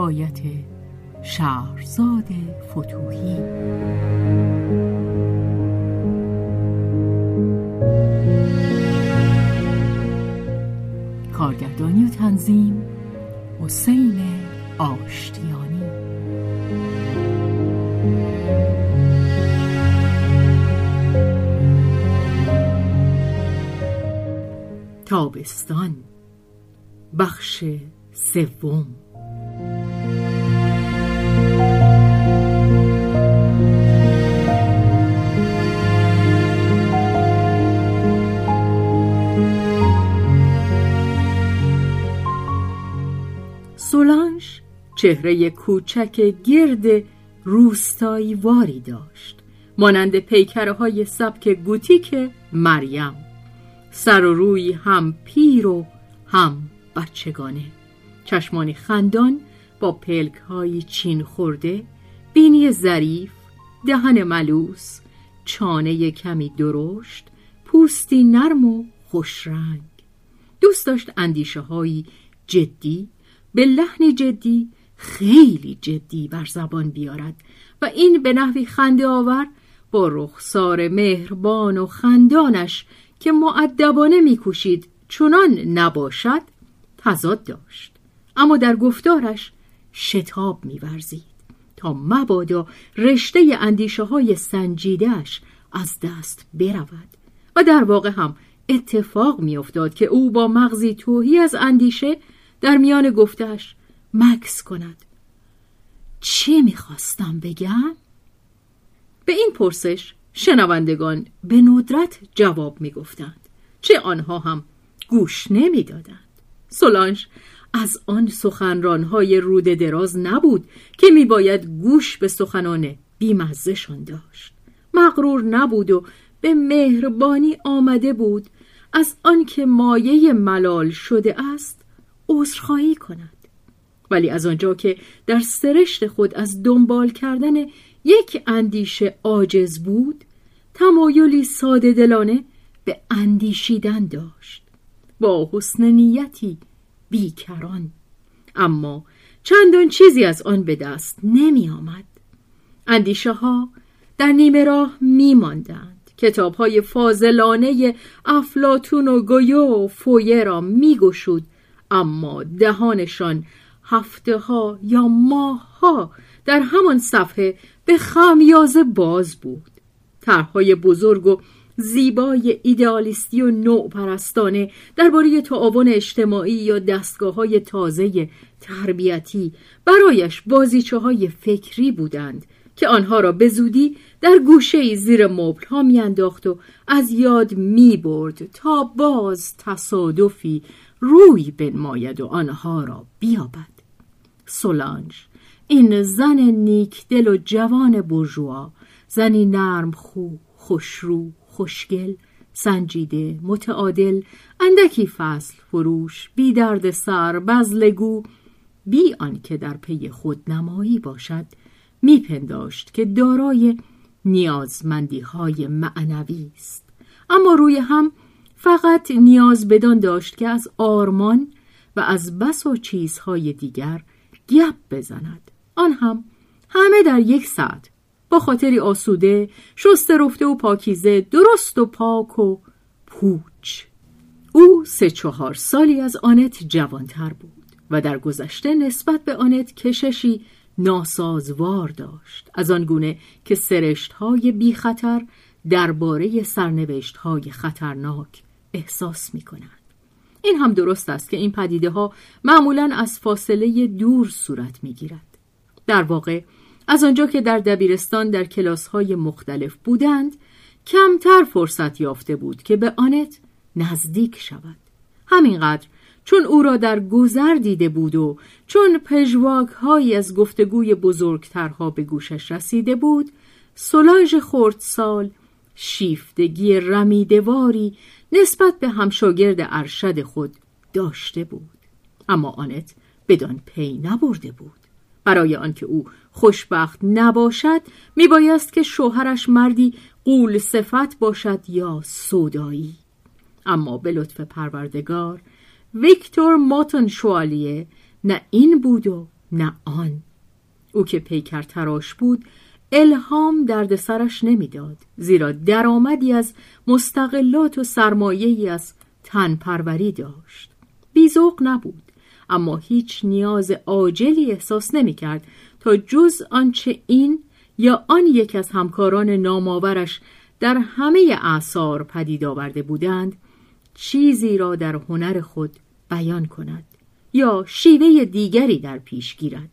روایت شهرزاد فتوحی کارگردانی و تنظیم حسین آشتیانی. تابستان بخش سوم. چهره کوچک گرد روستایی واری داشت. مانند پیکره های سبک گوتیک مریم. سر و روی هم پیر و هم بچگانه. چشمانی خندان با پلک های چین خورده بینی ظریف دهن ملوس چانه کمی درشت پوستی نرم و خوشرنگ دوست داشت اندیشه جدی به لحن جدی خیلی جدی بر زبان بیارد و این به نحوی خنده آور با رخسار مهربان و خندانش که معدبانه میکوشید چنان نباشد تضاد داشت. اما در گفتارش شتاب میورزید تا مبادا رشته اندیشه های سنجیدهش از دست برود و در واقع هم اتفاق میافتاد که او با مغزی توهی از اندیشه در میان گفتش مکس کند. چی می‌خواستم بگم؟ به این پرسش شنوندگان به ندرت جواب می‌گفتند. چه آنها هم گوش نمی‌دادند. سولانش از آن سخنرانهای رود دراز نبود که میباید گوش به سخنان بیمزهشان داشت. مغرور نبود و به مهربانی آمده بود از آنکه مایه ملال شده است عذرخواهی کند. ولی از آنجا که در سرشت خود از دنبال کردن یک اندیشه عاجز بود تمایلی ساده دلانه به اندیشیدن داشت. با حسن نیتی بیکران. اما چندان چیزی از آن به دست نمی آمد. اندیشه ها در نیمه راه می ماندند. کتاب های فازلانه افلاتون و گویو و فویه را می گشود اما دهانشان هفته ها یا ماه ها در همان صفحه به خمیازه باز بود. طرحهای بزرگ و زیبای ایدئالیستی و نوع پرستانه درباره تعاون اجتماعی یا دستگاه های تازه تربیتی برایش بازیچه های فکری بودند که آنها را به زودی در گوشه زیر مبل ها میانداخت و از یاد می برد تا باز تصادفی روی بنماید و آنها را بیابد. سولانج. این زن نیک دل و جوان برجوا زنی نرم خو خوشرو خوشگل سنجیده متعادل اندکی فصل فروش بی درد سر بزلگو. بی آنکه در پی خود نمایی باشد میپنداشت که دارای نیازمندی های معنوی است. اما روی هم فقط نیاز بدان داشت که از آرمان و از بس و چیزهای دیگر گپ بزند. آن هم همه در یک ساعت. با خاطری آسوده شسته رفته و پاکیزه درست و پاک و پوچ. او سه چهار سالی از آنت جوانتر بود و در گذشته نسبت به آنت کششی ناسازوار داشت. از آن گونه که سرشت های بی خطر درباره سرنوشت های خطرناک احساس می کنند. این هم درست است که این پدیده ها معمولا از فاصله دور صورت می گیرد. در واقع از آنجا که در دبیرستان در کلاس های مختلف بودند کمتر فرصت یافته بود که به آنت نزدیک شود همینقدر چون او را در گذر دیده بود و چون پژواک هایی از گفتگوی بزرگترها به گوشش رسیده بود سولانژ خردسال شیفتگی رمیدواری نسبت به همشاگرد ارشد خود داشته بود. اما آنت بدان پی نبرده بود. برای آنکه او خوشبخت نباشد میبایست که شوهرش مردی قول صفت باشد یا سودایی اما به لطف پروردگار ویکتور ماتون شوالیه نه این بود و نه آن. او که پیکر تراش بود الهام درد سرش نمی‌داد زیرا درآمدی از مستقلات و سرمایه‌ای از تن پروری داشت. بیزوق نبود اما هیچ نیاز عاجلی احساس نمی‌کرد تا جز آنچه این یا آن یک از همکاران نامآورش در همه اعثار پدید آورده بودند چیزی را در هنر خود بیان کند یا شیوه دیگری در پیش گیرد.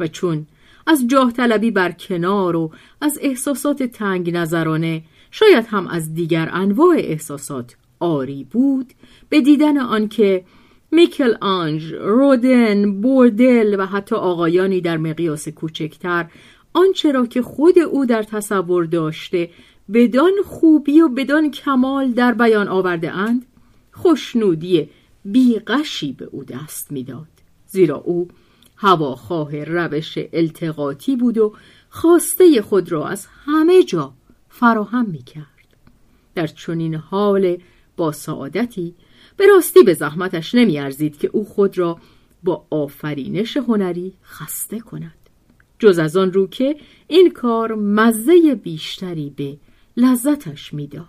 و چون از جاه طلبی بر کنار و از احساسات تنگ نظرانه شاید هم از دیگر انواع احساسات آری بود به دیدن آنکه میکل آنج، رودن، بوردل و حتی آقایانی در مقیاس کوچکتر آنچه را که خود او در تصور داشته بدان خوبی و بدان کمال در بیان آورده اند خوشنودی بیغشی به او دست می‌داد. زیرا او هواخواه روش التقاطی بود و خواسته خود را از همه جا فراهم می کرد. در چنین حال با سعادتی به راستی به زحمتش نمی ارزید که او خود را با آفرینش هنری خسته کند. جز از آن رو که این کار مزه بیشتری به لذتش می‌داد.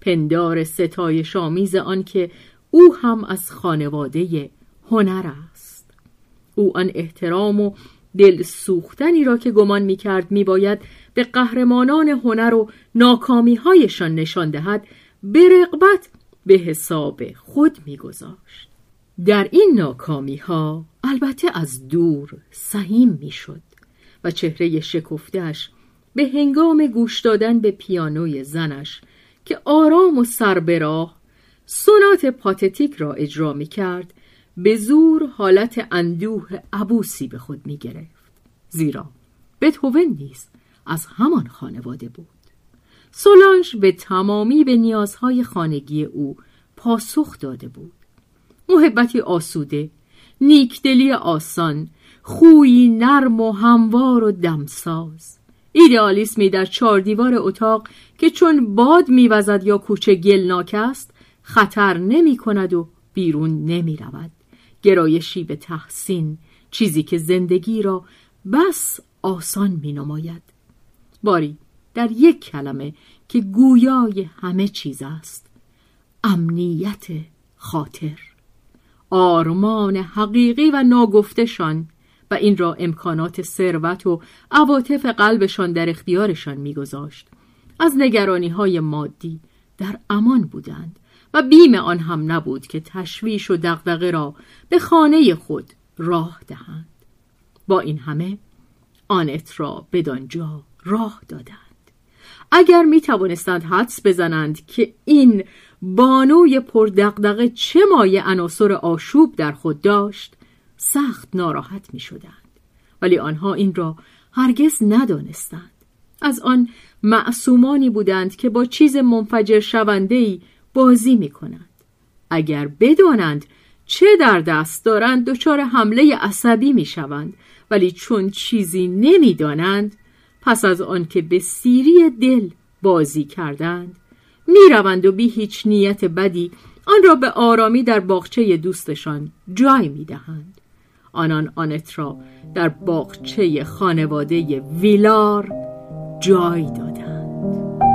پندار ستای شامیز آن که او هم از خانواده هنر است. او آن احترام و دل سوختنی را که گمان می کرد می باید به قهرمانان هنر و ناکامی هایشان نشان دهد به رقبت به حساب خود میگذاشت. در این ناکامی ها البته از دور سهیم می‌شد و چهره شکفتش به هنگام گوش دادن به پیانوی زنش که آرام و سربراه سونات پاتتیک را اجرا می کرد به زور حالت اندوه عبوسی به خود می گرفت زیرا بتهوون نیز از همان خانواده بود. سولانش به تمامی به نیازهای خانگی او پاسخ داده بود. محبتی آسوده نیکدلی آسان خویی نرم و هموار و دمساز. ایدئالیسمی در چهار دیوار اتاق که چون باد میوزد یا کوچه گلناک است خطر نمی کند و بیرون نمی رود گرایشی به تحسین چیزی که زندگی را بس آسان می نماید باری در یک کلمه که گویای همه چیز است امنیت خاطر. آرمان حقیقی و ناگفتشان و این را امکانات ثروت و عواطف قلبشان در اختیارشان میگذاشت. از نگرانی های مادی در امان بودند. و بیم آن هم نبود که تشویش و دغدغه را به خانه خود راه دهند. با این همه آنت را بدانجا راه دادند. اگر می توانستند حدس بزنند که این بانوی پردقدقه چه مایه عناصر آشوب در خود داشت سخت ناراحت می شدند. ولی آنها این را هرگز ندانستند. از آن معصومانی بودند که با چیز منفجر شوندهی بازی می کنند. اگر بدانند چه در دست دارند دچار حمله عصبی می شوند ولی چون چیزی نمی‌دانند پس از آنکه به سیری دل بازی کردند می‌روند و بی هیچ نیت بدی آن را به آرامی در باغچه دوستشان جای می‌دهند. آنان آنت را در باغچه خانواده ویلار جای دادند.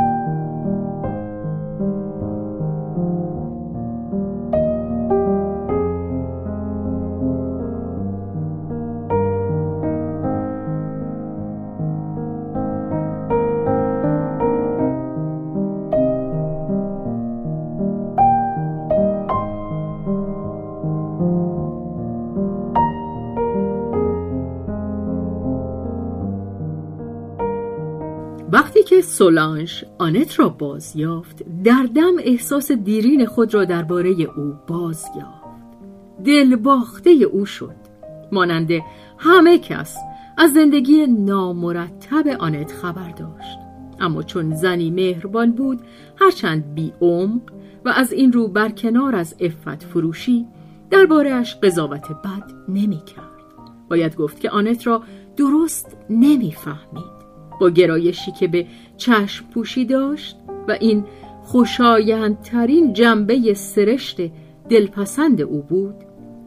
سولانش آنت را باز یافت. در دم احساس دیرین خود را درباره او باز یافت. دل باخته او شد. مانند همه کس از زندگی نامرتب آنت خبر داشت. اما چون زنی مهربان بود هرچند بی عمق و از این رو برکنار از افت فروشی دربارهش قضاوت بد نمی کرد. باید گفت که آنت را درست نمی‌فهمید با گرایشی که به چشم پوشی داشت و این خوشایندترین جنبه سرشت دلپسند او بود.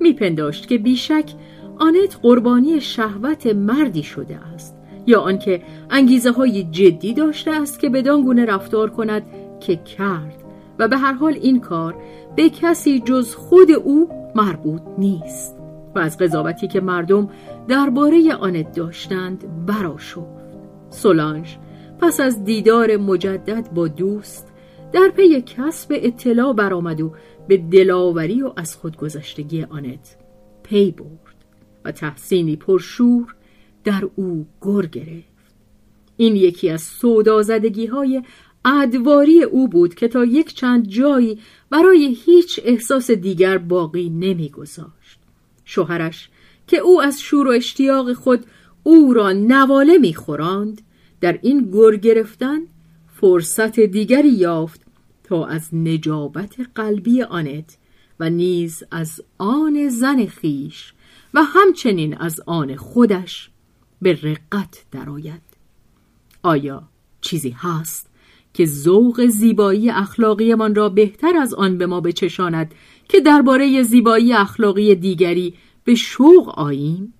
میپنداشت که بیشک آنت قربانی شهوت مردی شده است یا آنکه انگیزه های جدی داشته است که بدان گونه رفتار کند که کرد و به هر حال این کار به کسی جز خود او مربوط نیست و از قضاوتی که مردم درباره آنت داشتند براشفت سولانژ پس از دیدار مجدد با دوست در پی کسب اطلاع برآمد و به دلاوری و از خودگذشتگی آنت پی برد و تحسینی پرشور در او گر گرفت. این یکی از سودازدگی های ادواری او بود که تا یک چند جایی برای هیچ احساس دیگر باقی نمیگذاشت. شوهرش که او از شور و اشتیاق خود او را نواله میخوراند در این گر گرفتن فرصت دیگری یافت تا از نجابت قلبی آنت و نیز از آن زن خیش و همچنین از آن خودش به رقت درآید. آیا چیزی هست که ذوق زیبایی اخلاقیمان را بهتر از آن به ما بچشاند که درباره زیبایی اخلاقی دیگری به شوق آییم؟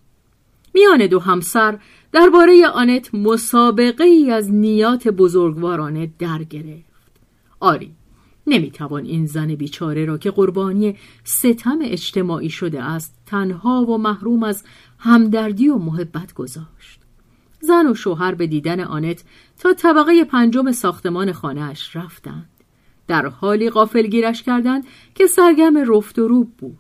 میان دو همسر درباره آنت مسابقه ای از نیات بزرگوارانه در گرفت. آری نمی‌توان این زن بیچاره را که قربانی ستم اجتماعی شده است تنها و محروم از همدردی و محبت گذاشت. زن و شوهر به دیدن آنت تا طبقه پنجم ساختمان خانهاش رفتند. در حالی غافلگیرش کردند که سرگم رفت و روب بود.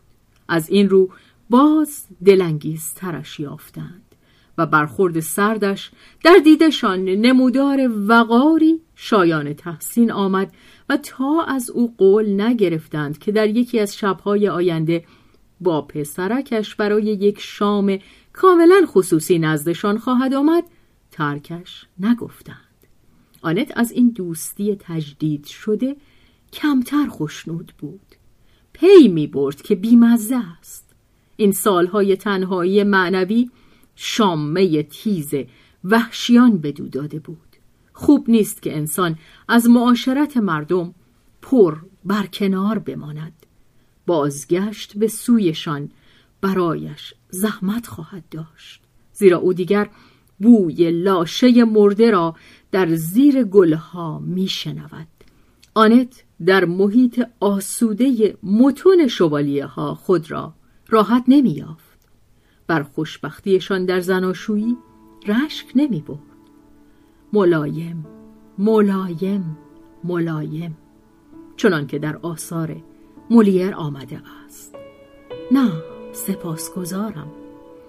از این رو باز دلانگیز ترش یافتند. و برخورد سردش در دیدشان نمودار وقاری شایان تحسین آمد و تا از او قول نگرفتند که در یکی از شبهای آینده با پسرکش برای یک شام کاملا خصوصی نزدشان خواهد آمد ترکش نگفتند. آنت از این دوستی تجدید شده کمتر خوشنود بود. پی می برد که بیمزه است. این سالهای تنهایی معنوی شامه تیز وحشیان بدو داده بود. خوب نیست که انسان از معاشرت مردم پر برکنار بماند. بازگشت به سویشان برایش زحمت خواهد داشت. زیرا او دیگر بوی لاشه مرده را در زیر گلها می شنود آنت در محیط آسوده متون شوالیه ها خود را راحت نمی بر خوشبختیشان در زناشویی رشک نمی برد. ملایم ملایم ملایم. چنان که در آثار مولیر آمده است. نه سپاسگزارم.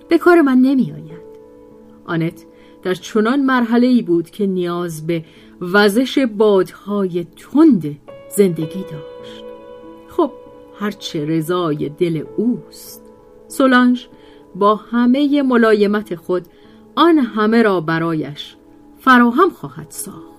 به کار من نمی آید. آنت در چنان مرحله ای بود که نیاز به وزش بادهای تند زندگی داشت. خب هرچه رضای دل اوست. سولانج با همه ملایمت خود آن همه را برایش فراهم خواهد ساخت.